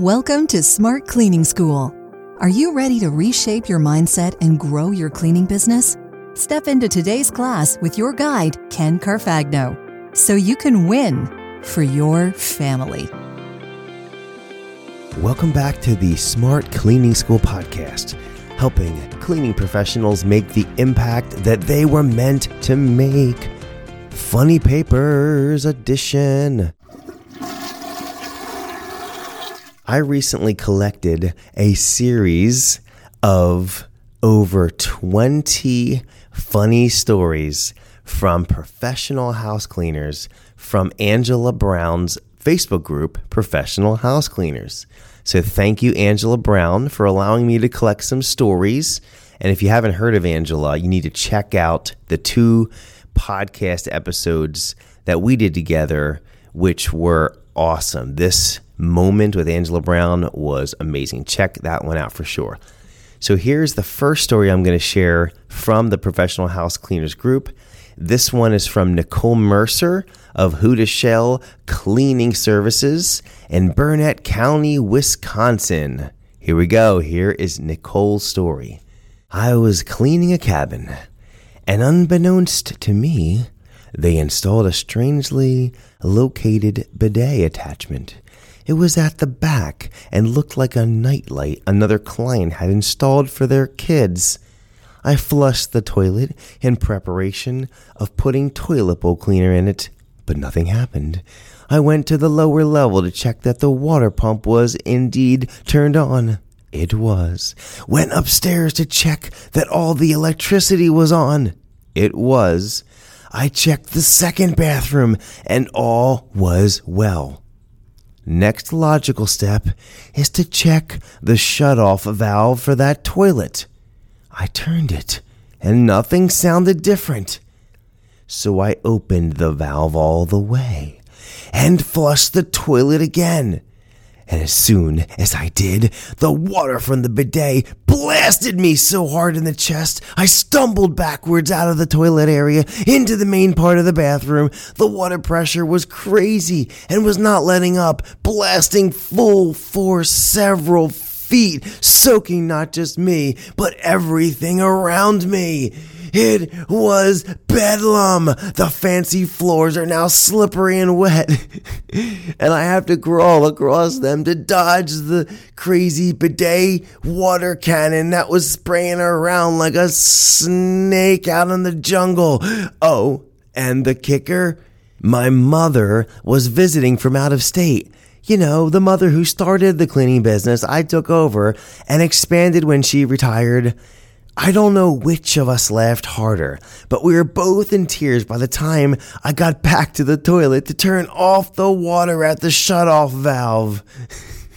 Welcome to Smart Cleaning School. Are you ready to reshape your mindset and grow your cleaning business? Step into today's class with your guide, Ken Carfagno, so you can win for your family. Welcome back to the Smart Cleaning School podcast, helping cleaning professionals make the impact that they were meant to make. Funny Papers Edition. I recently collected a series of over 20 funny stories from professional house cleaners from Angela Brown's Facebook group, Professional House Cleaners. So thank you, Angela Brown, for allowing me to collect some stories. And if you haven't heard of Angela, you need to check out the two podcast episodes that we did together, which were awesome. This moment with Angela Brown was amazing. Check that one out for sure. So here's the first story I'm going to share from the Professional House Cleaners group. This one is from Nicole Mercer of Huda Shell Cleaning Services in Burnett County, Wisconsin. Here we go. Here is Nicole's story. I was cleaning a cabin, and unbeknownst to me, they installed a strangely located bidet attachment it was at the back and looked like a nightlight another client had installed for their kids. I flushed the toilet in preparation of putting toilet bowl cleaner in it, but nothing happened. I went to the lower level to check that the water pump was indeed turned on. It was. Went upstairs to check that all the electricity was on. It was. I checked the second bathroom and all was well. Next logical step is to check the shut-off valve for that toilet. I turned it, and nothing sounded different. So I opened the valve all the way and flushed the toilet again. And as soon as I did, the water from the bidet blasted me so hard in the chest, I stumbled backwards out of the toilet area into the main part of the bathroom. The water pressure was crazy and was not letting up, blasting full force several feet, soaking not just me, but everything around me. It was bedlam. The fancy floors are now slippery and wet, and I have to crawl across them to dodge the crazy bidet water cannon that was spraying around like a snake out in the jungle. Oh, and the kicker? My mother was visiting from out of state you know, the mother who started the cleaning business I took over and expanded when she retired. I don't know which of us laughed harder, but we were both in tears by the time I got back to the toilet to turn off the water at the shut-off valve.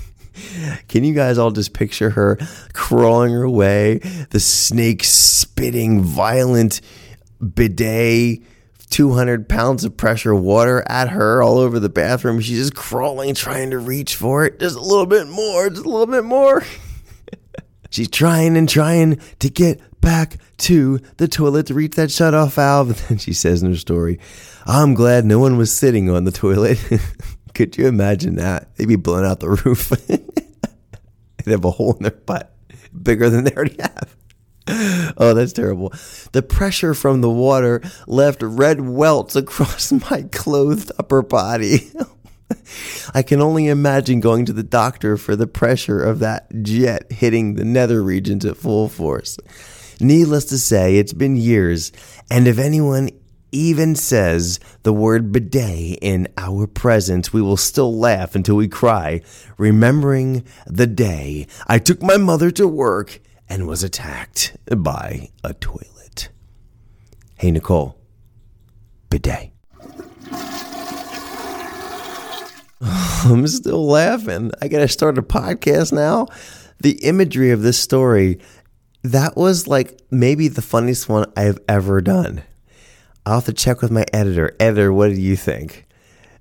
Can you guys all just picture her crawling her way, the snake spitting violent bidet, 200 pounds of pressure water at her all over the bathroom? She's just crawling, trying to reach for it. Just a little bit more, just a little bit more. She's trying and trying to get back to the toilet to reach that shut off valve. And then she says in her story, I'm glad no one was sitting on the toilet. Could you imagine that? They'd be blowing out the roof. They'd have a hole in their butt bigger than they already have. Oh, that's terrible. The pressure from the water left red welts across my clothed upper body. I can only imagine going to the doctor for the pressure of that jet hitting the nether regions at full force. Needless to say, it's been years, and if anyone even says the word bidet in our presence, we will still laugh until we cry, remembering the day I took my mother to work and was attacked by a toilet. Hey, Nicole, bidet. I'm still laughing. I got to start a podcast now. The imagery of this story, that was like maybe the funniest one I've ever done. I'll have to check with my editor. Editor, what do you think?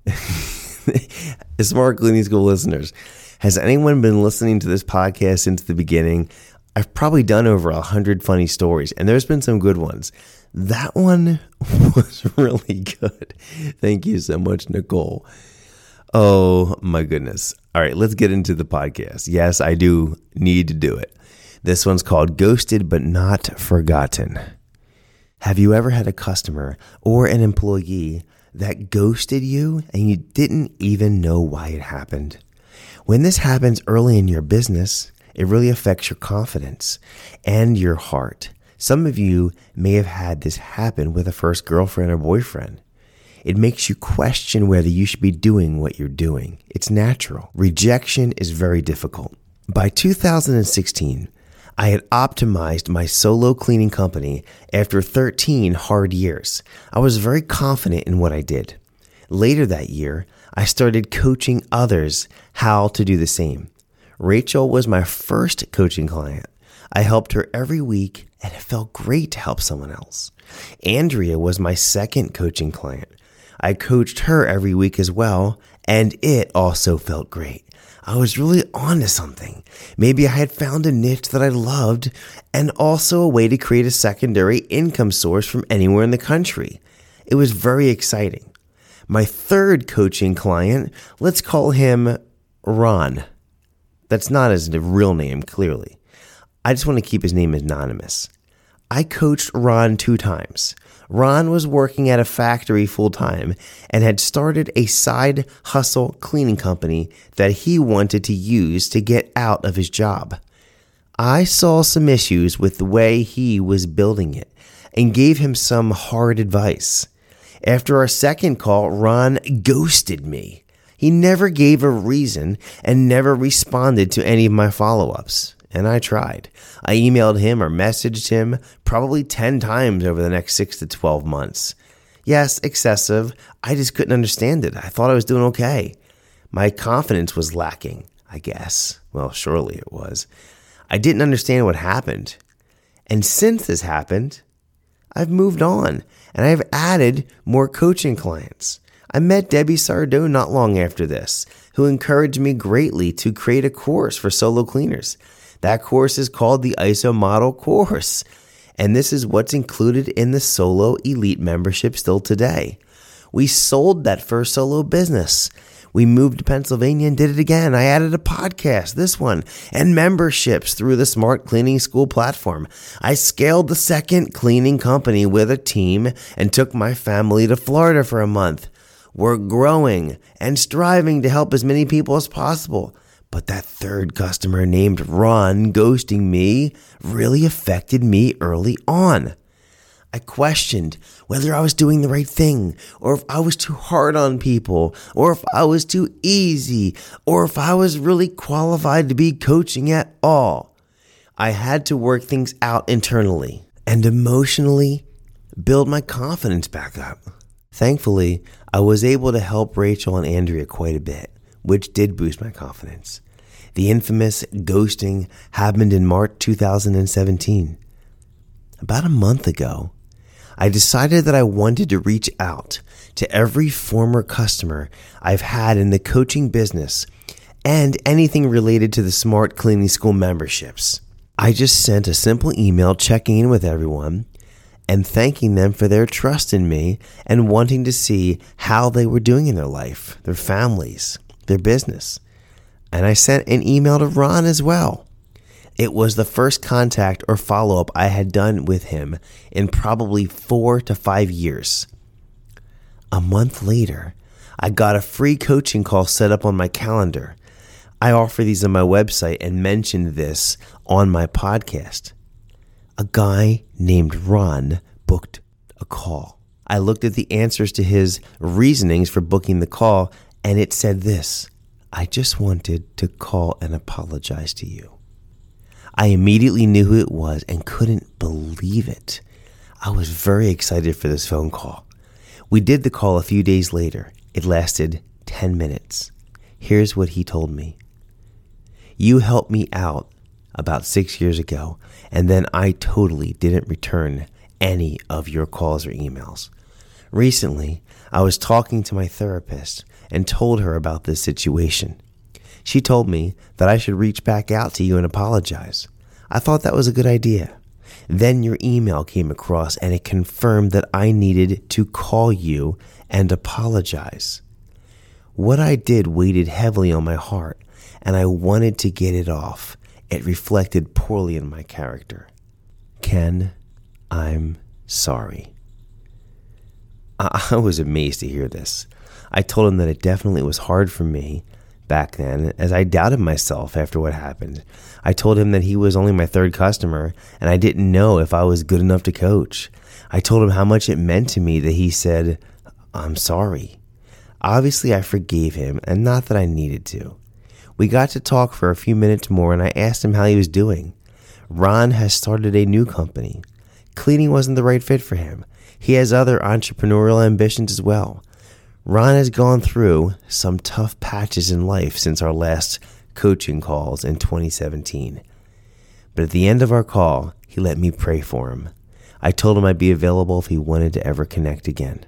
Smart Cleaning School listeners, has anyone been listening to this podcast since the beginning? I've probably done over a hundred funny stories, and there's been some good ones. That one was really good. Thank you so much, Nicole. Oh my goodness. All right, let's get into the podcast. Yes, I do need to do it. This one's called Ghosted but Not Forgotten. Have you ever had a customer or an employee that ghosted you and you didn't even know why it happened? When this happens early in your business, it really affects your confidence and your heart. Some of you may have had this happen with a first girlfriend or boyfriend. It makes you question whether you should be doing what you're doing. It's natural. Rejection is very difficult. By 2016, I had optimized my solo cleaning company after 13 hard years. I was very confident in what I did. Later that year, I started coaching others how to do the same. Rachel was my first coaching client. I helped her every week and it felt great to help someone else. Andrea was my second coaching client. I coached her every week as well, and it also felt great. I was really onto something. Maybe I had found a niche that I loved and also a way to create a secondary income source from anywhere in the country. It was very exciting. My third coaching client, let's call him Ron. That's not his real name, clearly. I just want to keep his name anonymous. I coached Ron two times. Ron was working at a factory full time and had started a side hustle cleaning company that he wanted to use to get out of his job. I saw some issues with the way he was building it and gave him some hard advice. After our second call, Ron ghosted me. He never gave a reason and never responded to any of my follow ups and I tried. I emailed him or messaged him probably 10 times over the next 6 to 12 months. Yes, excessive. I just couldn't understand it. I thought I was doing okay. My confidence was lacking, I guess. Well, surely it was. I didn't understand what happened. And since this happened, I've moved on and I've added more coaching clients. I met Debbie Sardo not long after this, who encouraged me greatly to create a course for solo cleaners. That course is called the ISO Model Course. And this is what's included in the Solo Elite membership still today. We sold that first solo business. We moved to Pennsylvania and did it again. I added a podcast, this one, and memberships through the Smart Cleaning School platform. I scaled the second cleaning company with a team and took my family to Florida for a month. We're growing and striving to help as many people as possible. But that third customer named Ron ghosting me really affected me early on. I questioned whether I was doing the right thing, or if I was too hard on people, or if I was too easy, or if I was really qualified to be coaching at all. I had to work things out internally and emotionally build my confidence back up. Thankfully, I was able to help Rachel and Andrea quite a bit, which did boost my confidence. The infamous ghosting happened in March 2017. About a month ago, I decided that I wanted to reach out to every former customer I've had in the coaching business and anything related to the Smart Cleaning School memberships. I just sent a simple email checking in with everyone and thanking them for their trust in me and wanting to see how they were doing in their life, their families, their business and I sent an email to Ron as well. It was the first contact or follow up I had done with him in probably four to five years. A month later, I got a free coaching call set up on my calendar. I offer these on my website and mentioned this on my podcast. A guy named Ron booked a call. I looked at the answers to his reasonings for booking the call, and it said this I just wanted to call and apologize to you. I immediately knew who it was and couldn't believe it. I was very excited for this phone call. We did the call a few days later. It lasted 10 minutes. Here's what he told me You helped me out about six years ago, and then I totally didn't return any of your calls or emails. Recently, I was talking to my therapist and told her about this situation. She told me that I should reach back out to you and apologize. I thought that was a good idea. Then your email came across and it confirmed that I needed to call you and apologize. What I did weighted heavily on my heart, and I wanted to get it off. It reflected poorly in my character. Ken, I'm sorry. I, was amazed to hear this. I told him that it definitely was hard for me back then, as I doubted myself after what happened. I told him that he was only my third customer, and I didn't know if I was good enough to coach. I told him how much it meant to me that he said, I'm sorry. Obviously, I forgave him, and not that I needed to. We got to talk for a few minutes more, and I asked him how he was doing. Ron has started a new company. Cleaning wasn't the right fit for him. He has other entrepreneurial ambitions as well. Ron has gone through some tough patches in life since our last coaching calls in 2017. But at the end of our call, he let me pray for him. I told him I'd be available if he wanted to ever connect again.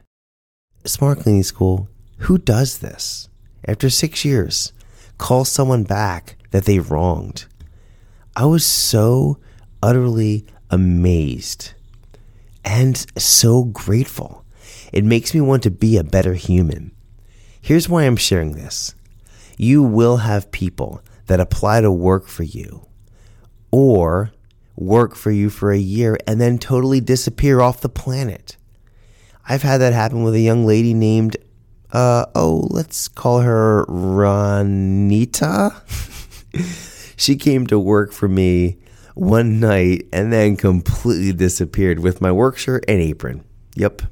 Smart Cleaning School, who does this? After six years, call someone back that they wronged. I was so utterly amazed and so grateful. It makes me want to be a better human. Here's why I'm sharing this. You will have people that apply to work for you or work for you for a year and then totally disappear off the planet. I've had that happen with a young lady named, uh, oh, let's call her Ronita. she came to work for me one night and then completely disappeared with my work shirt and apron. Yep.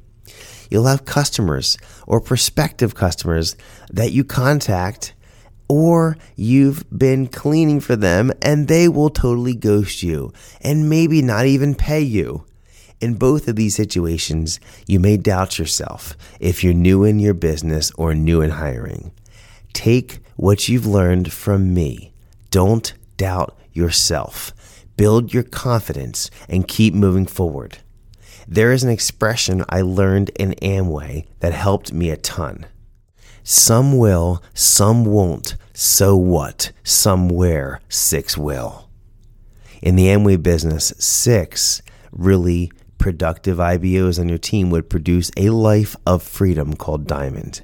You'll have customers or prospective customers that you contact or you've been cleaning for them and they will totally ghost you and maybe not even pay you. In both of these situations, you may doubt yourself if you're new in your business or new in hiring. Take what you've learned from me. Don't doubt yourself. Build your confidence and keep moving forward. There is an expression I learned in Amway that helped me a ton. Some will, some won't. So what? Somewhere, six will. In the Amway business, six really productive IBOs on your team would produce a life of freedom called Diamond.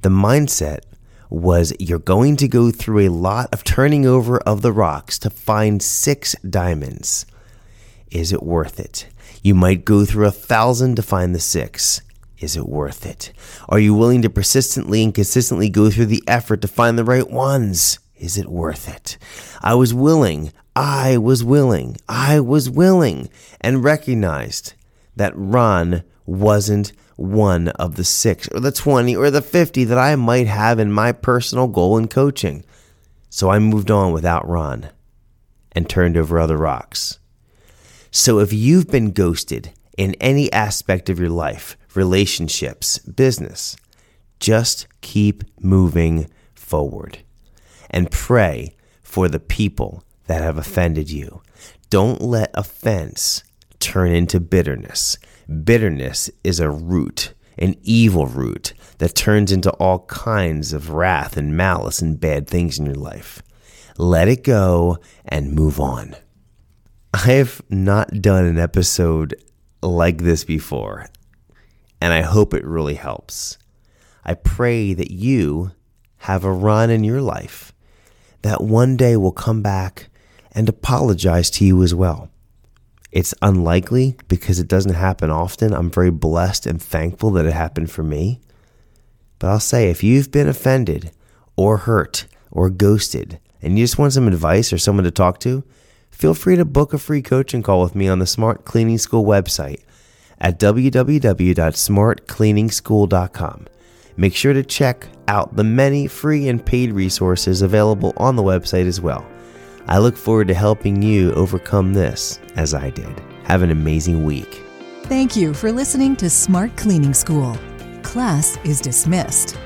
The mindset was you're going to go through a lot of turning over of the rocks to find six diamonds. Is it worth it? You might go through a thousand to find the six. Is it worth it? Are you willing to persistently and consistently go through the effort to find the right ones? Is it worth it? I was willing, I was willing, I was willing, and recognized that Ron wasn't one of the six or the 20 or the 50 that I might have in my personal goal in coaching. So I moved on without Ron and turned over other rocks. So if you've been ghosted in any aspect of your life, relationships, business, just keep moving forward and pray for the people that have offended you. Don't let offense turn into bitterness. Bitterness is a root, an evil root that turns into all kinds of wrath and malice and bad things in your life. Let it go and move on. I have not done an episode like this before, and I hope it really helps. I pray that you have a Ron in your life that one day will come back and apologize to you as well. It's unlikely because it doesn't happen often. I'm very blessed and thankful that it happened for me. But I'll say if you've been offended or hurt or ghosted and you just want some advice or someone to talk to, feel free to book a free coaching call with me on the Smart Cleaning School website at www.smartcleaningschool.com. Make sure to check out the many free and paid resources available on the website as well. I look forward to helping you overcome this as I did. Have an amazing week. Thank you for listening to Smart Cleaning School. Class is dismissed.